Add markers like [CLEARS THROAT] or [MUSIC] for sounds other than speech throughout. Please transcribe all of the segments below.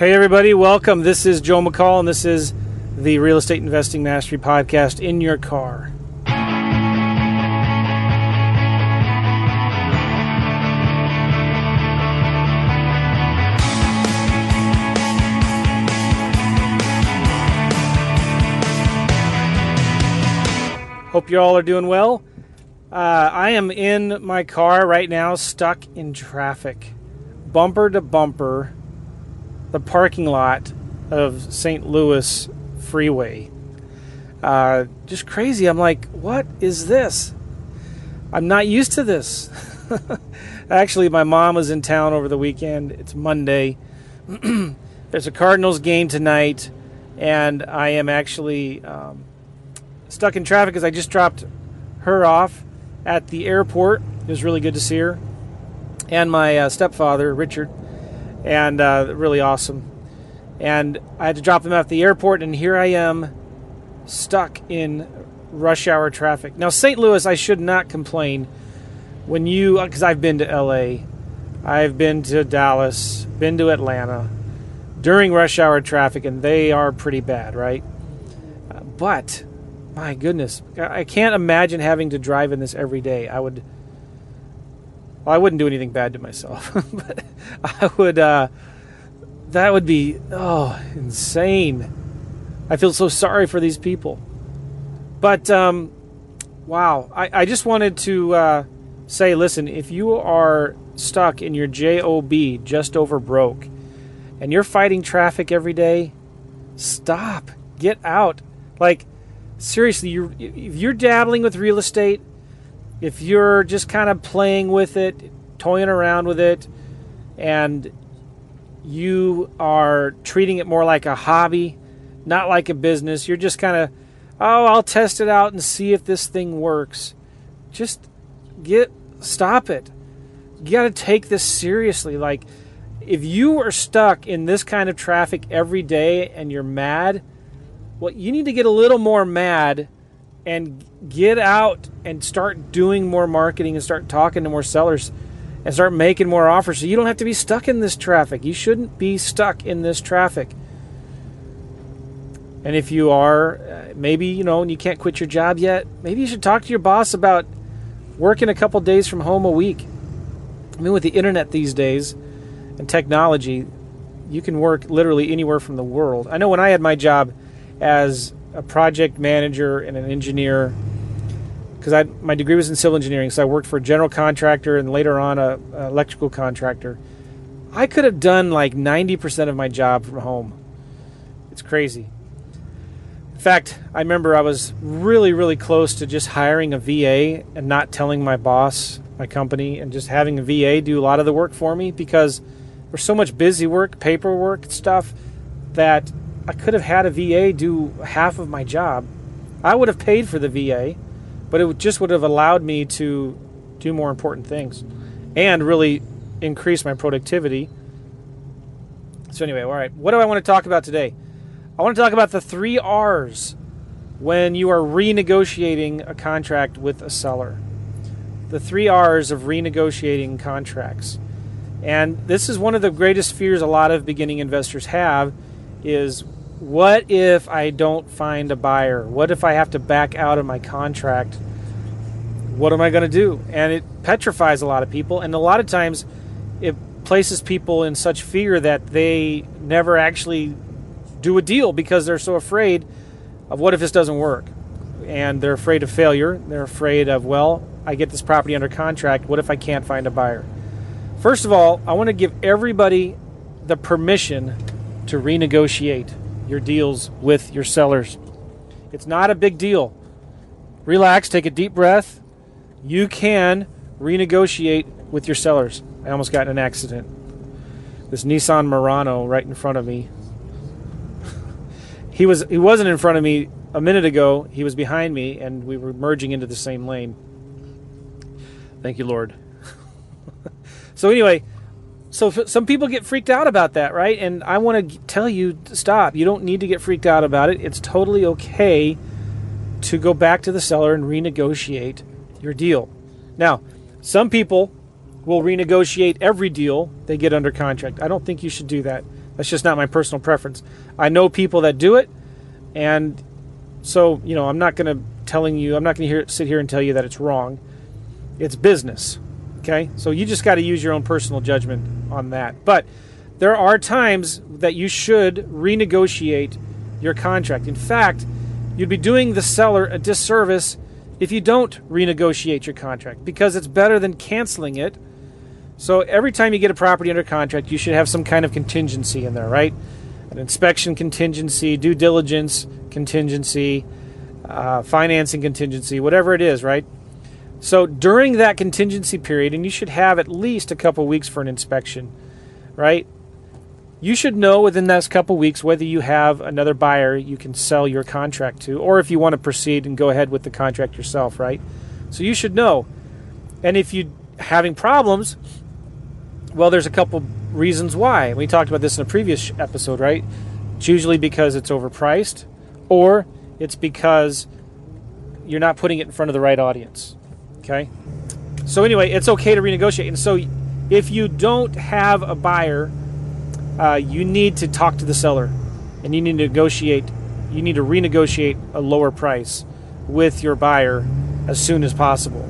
Hey, everybody, welcome. This is Joe McCall, and this is the Real Estate Investing Mastery Podcast in your car. Hope you all are doing well. Uh, I am in my car right now, stuck in traffic, bumper to bumper, the parking lot of St. Louis Freeway. Uh, just crazy. I'm like, what is this? I'm not used to this. [LAUGHS] Actually, my mom was in town over the weekend. It's Monday. [CLEARS THROAT] There's a Cardinals game tonight, and I am actually um, stuck in traffic because I just dropped her off at the airport. It was really good to see her, and my uh, stepfather, Richard, and uh, really awesome. And I had to drop them at the airport, and here I am stuck in rush hour traffic. Now, St. Louis, I should not complain when you, because I've been to LA, I've been to Dallas, been to Atlanta during rush hour traffic, and they are pretty bad, right? But my goodness, I can't imagine having to drive in this every day. I would, well, I wouldn't do anything bad to myself, [LAUGHS] but I would. Uh, that would be oh insane. I feel so sorry for these people. But um, wow, I, I just wanted to uh, say, listen, if you are stuck in your job just over broke, and you're fighting traffic every day, stop, get out. Like seriously, you if you're dabbling with real estate, if you're just kind of playing with it, toying around with it, and you are treating it more like a hobby, not like a business, you're just kind of, oh, I'll test it out and see if this thing works. Just get stop it. You got to take this seriously. Like, if you are stuck in this kind of traffic every day and you're mad, well, you need to get a little more mad and get out and start doing more marketing and start talking to more sellers and start making more offers so you don't have to be stuck in this traffic. You shouldn't be stuck in this traffic. And if you are, uh, maybe, you know, and you can't quit your job yet, maybe you should talk to your boss about working a couple days from home a week. I mean, with the internet these days and technology, you can work literally anywhere from the world. I know when I had my job as a project manager and an engineer because I my degree was in civil engineering, so I worked for a general contractor and later on a, a electrical contractor. I could have done like 90% of my job from home. It's crazy. In fact, I remember I was really, really close to just hiring a VA and not telling my boss, my company, and just having a VA do a lot of the work for me because there's so much busy work, paperwork, stuff that I could have had a VA do half of my job. I would have paid for the VA but it just would have allowed me to do more important things and really increase my productivity. So, anyway, all right, what do I want to talk about today? I want to talk about the three R's when you are renegotiating a contract with a seller. The three R's of renegotiating contracts. And this is one of the greatest fears a lot of beginning investors have is what if I don't find a buyer? What if I have to back out of my contract? What am I going to do? And it petrifies a lot of people. And a lot of times it places people in such fear that they never actually do a deal because they're so afraid of what if this doesn't work? And they're afraid of failure. They're afraid of, well, I get this property under contract. What if I can't find a buyer? First of all, I want to give everybody the permission to renegotiate your deals with your sellers. It's not a big deal. Relax, take a deep breath. You can renegotiate with your sellers. I almost got in an accident. This Nissan Murano right in front of me. [LAUGHS] he was he wasn't in front of me a minute ago. He was behind me and we were merging into the same lane. Thank you, Lord. [LAUGHS] so anyway, so some people get freaked out about that, right? And I want to tell you stop. You don't need to get freaked out about it. It's totally okay to go back to the seller and renegotiate your deal. Now, some people will renegotiate every deal they get under contract. I don't think you should do that. That's just not my personal preference. I know people that do it, and so you know I'm not going to telling you I'm not going to sit here and tell you that it's wrong. It's business, okay? So you just got to use your own personal judgment on that. But there are times that you should renegotiate your contract. In fact, you'd be doing the seller a disservice if you don't renegotiate your contract because it's better than canceling it. So every time you get a property under contract, you should have some kind of contingency in there, right? An inspection contingency, due diligence contingency, uh, financing contingency, whatever it is, right? So during that contingency period, and you should have at least a couple weeks for an inspection, right? You should know within those couple weeks whether you have another buyer you can sell your contract to, or if you want to proceed and go ahead with the contract yourself, right? So you should know. And if you're having problems, well, there's a couple reasons why. We talked about this in a previous episode, right? It's usually because it's overpriced, or it's because you're not putting it in front of the right audience. Okay? So, anyway, it's okay to renegotiate. And so, if you don't have a buyer, uh, you need to talk to the seller and you need to negotiate, you need to renegotiate a lower price with your buyer as soon as possible.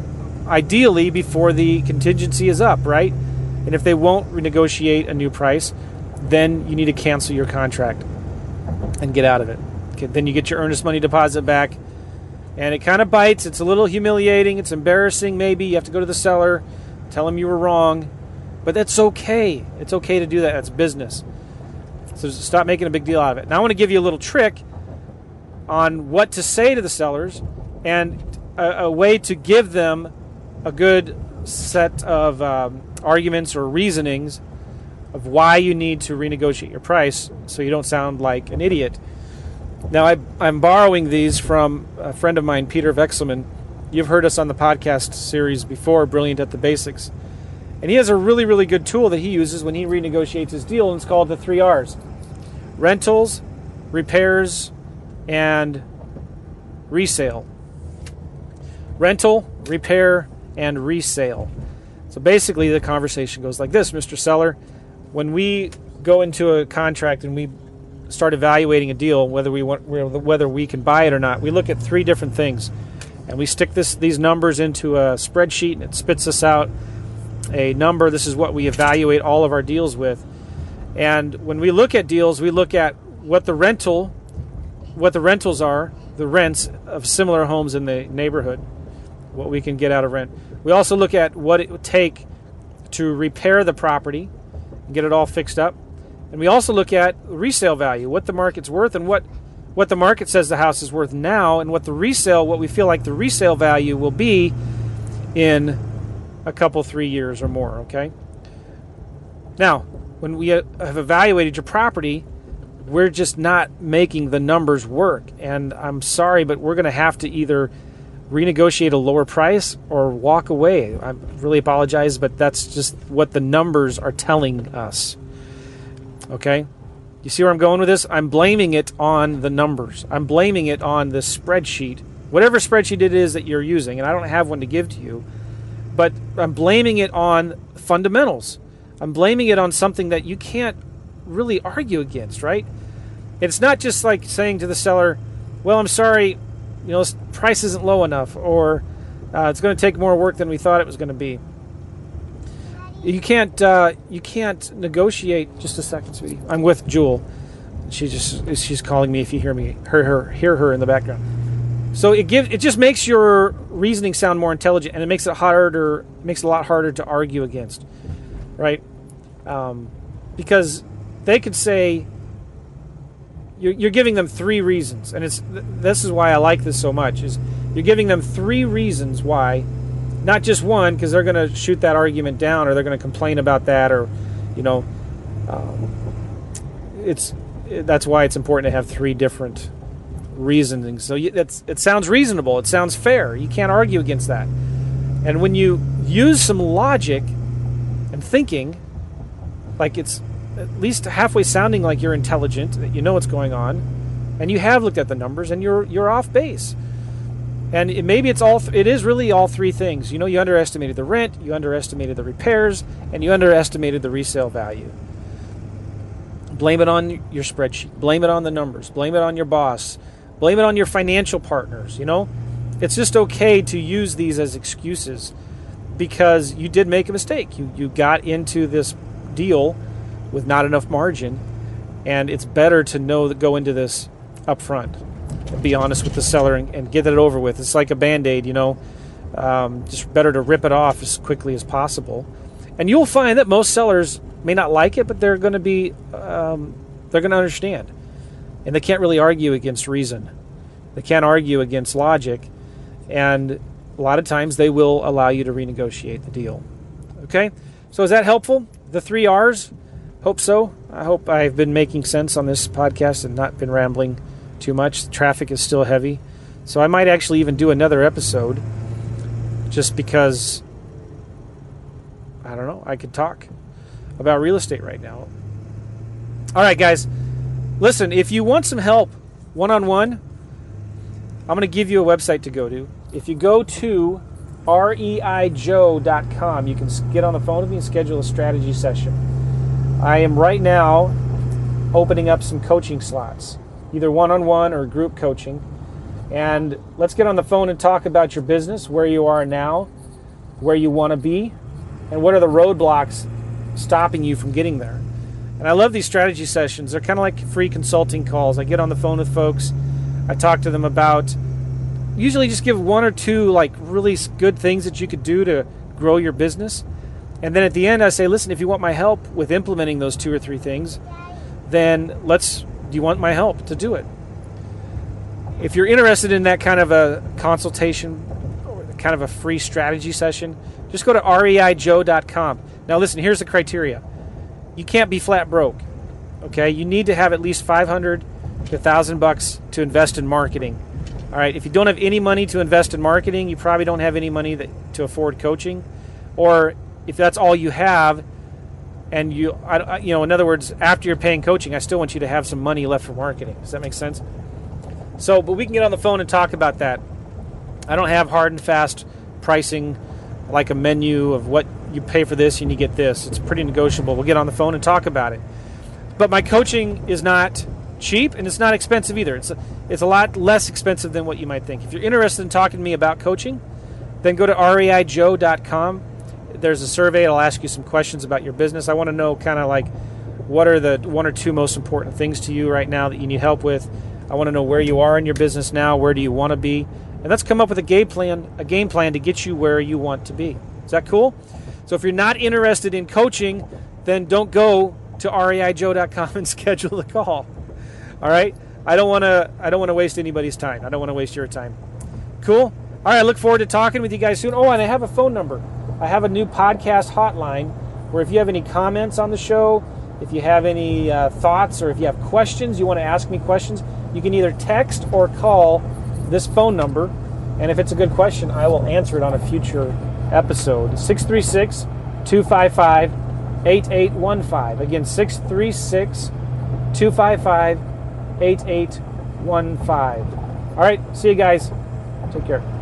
Ideally, before the contingency is up, right? And if they won't renegotiate a new price, then you need to cancel your contract and get out of it. Okay, then you get your earnest money deposit back. And it kind of bites. It's a little humiliating. It's embarrassing, maybe. You have to go to the seller, tell him you were wrong. But that's okay. It's okay to do that. That's business. So stop making a big deal out of it. Now I want to give you a little trick on what to say to the sellers and a, a way to give them a good set of um, arguments or reasonings of why you need to renegotiate your price so you don't sound like an idiot. Now, I, am borrowing these from a friend of mine, Peter Vekselman. You've heard us on the podcast series before, Brilliant at the Basics. And he has a really, really good tool that he uses when he renegotiates his deal, and it's called the three R's rentals, repairs, and resale. Rental, repair, and resale. So basically, the conversation goes like this Mr. Seller, when we go into a contract and we start evaluating a deal, whether we want, whether we can buy it or not, we look at three different things, and we stick this these numbers into a spreadsheet, and it spits us out a number. This is what we evaluate all of our deals with. And when we look at deals, we look at what the rental, what the rentals are, the rents of similar homes in the neighborhood, what we can get out of rent. We also look at what it would take to repair the property and get it all fixed up. And we also look at resale value, what the market's worth and what what the market says the house is worth now and what the resale what we feel like the resale value will be in a couple, three years or more, okay? Now, when we uh, have evaluated your property, we're just not making the numbers work. And I'm sorry, but we're going to have to either renegotiate a lower price or walk away. I really apologize, but that's just what the numbers are telling us. Okay? You see where I'm going with this? I'm blaming it on the numbers. I'm blaming it on the spreadsheet, whatever spreadsheet it is that you're using, and I don't have one to give to you but I'm blaming it on fundamentals. I'm blaming it on something that you can't really argue against, right? It's not just like saying to the seller, "Well, I'm sorry, you know, this price isn't low enough," or uh, "It's going to take more work than we thought it was going to be." You can't uh, you can't negotiate. Just a second, sweetie. I'm with Jewel. She just she's calling me. If you hear me, her her hear her in the background. So it gives it just makes your reasoning sound more intelligent, and it makes it harder makes it a lot harder to argue against, right? Um, because they could say you're, you're giving them three reasons, and it's this is why I like this so much is you're giving them three reasons why, not just one, because they're going to shoot that argument down or they're going to complain about that or, you know, um, it's that's why it's important to have three different reasoning. So that's it sounds reasonable. It sounds fair. You can't argue against that. And when you use some logic and thinking, like it's at least halfway sounding like you're intelligent, that you know what's going on, and you have looked at the numbers, and you're you're off base. And it, maybe it's all it is really all three things. You know, you underestimated the rent, you underestimated the repairs, and you underestimated the resale value. Blame it on your spreadsheet. Blame it on the numbers. Blame it on your boss. Blame it on your financial partners. You know, it's just okay to use these as excuses because you did make a mistake. You you got into this deal with not enough margin, and it's better to know that go into this up front be honest with the seller and, and get it over with. It's like a band aid, you know. Um, just better to rip it off as quickly as possible. And you'll find that most sellers may not like it, but they're going to be um, they're going to understand, and they can't really argue against reason. They can't argue against logic, and a lot of times they will allow you to renegotiate the deal. Okay, so is that helpful? The three R's. Hope so. I hope I've been making sense on this podcast and not been rambling too much. Traffic is still heavy, so I might actually even do another episode, just because I don't know. I could talk about real estate right now. All right, guys. Listen, if you want some help one on one, I'm going to give you a website to go to. If you go to reijoe.com, you can get on the phone with me and schedule a strategy session. I am right now opening up some coaching slots, either one on one or group coaching. And let's get on the phone and talk about your business, where you are now, where you want to be, and what are the roadblocks stopping you from getting there. And I love these strategy sessions. They're kind of like free consulting calls. I get on the phone with folks, I talk to them about usually just give one or two like really good things that you could do to grow your business. And then at the end I say, "Listen, if you want my help with implementing those two or three things, then let's do you want my help to do it?" If you're interested in that kind of a consultation kind of a free strategy session, just go to reijoe.com. Now, listen, here's the criteria you can't be flat broke. Okay, you need to have at least 500 to 1000 bucks to invest in marketing. All right, if you don't have any money to invest in marketing, you probably don't have any money that, to afford coaching. Or if that's all you have, and you, I, you know, in other words, after you're paying coaching, I still want you to have some money left for marketing. Does that make sense? So, but we can get on the phone and talk about that. I don't have hard and fast pricing like a menu of what you pay for this and you get this. It's pretty negotiable. We'll get on the phone and talk about it. But my coaching is not cheap and it's not expensive either. It's a, it's a lot less expensive than what you might think. If you're interested in talking to me about coaching, then go to reijoe.com. There's a survey. It'll ask you some questions about your business. I want to know kind of like what are the one or two most important things to you right now that you need help with. I want to know where you are in your business now. Where do you want to be? And let's come up with a game plan, a game plan to get you where you want to be. Is that cool? So if you're not interested in coaching, then don't go to reijoe.com and [LAUGHS] schedule the call. All right? I don't want to I don't want to waste anybody's time. I don't want to waste your time. Cool? All right, I look forward to talking with you guys soon. Oh, and I have a phone number. I have a new podcast hotline where if you have any comments on the show, if you have any uh, thoughts or if you have questions, you want to ask me questions, you can either text or call this phone number. And if it's a good question, I will answer it on a future episode. 636 255 8815. Again, 636 255 8815. All right, see you guys. Take care.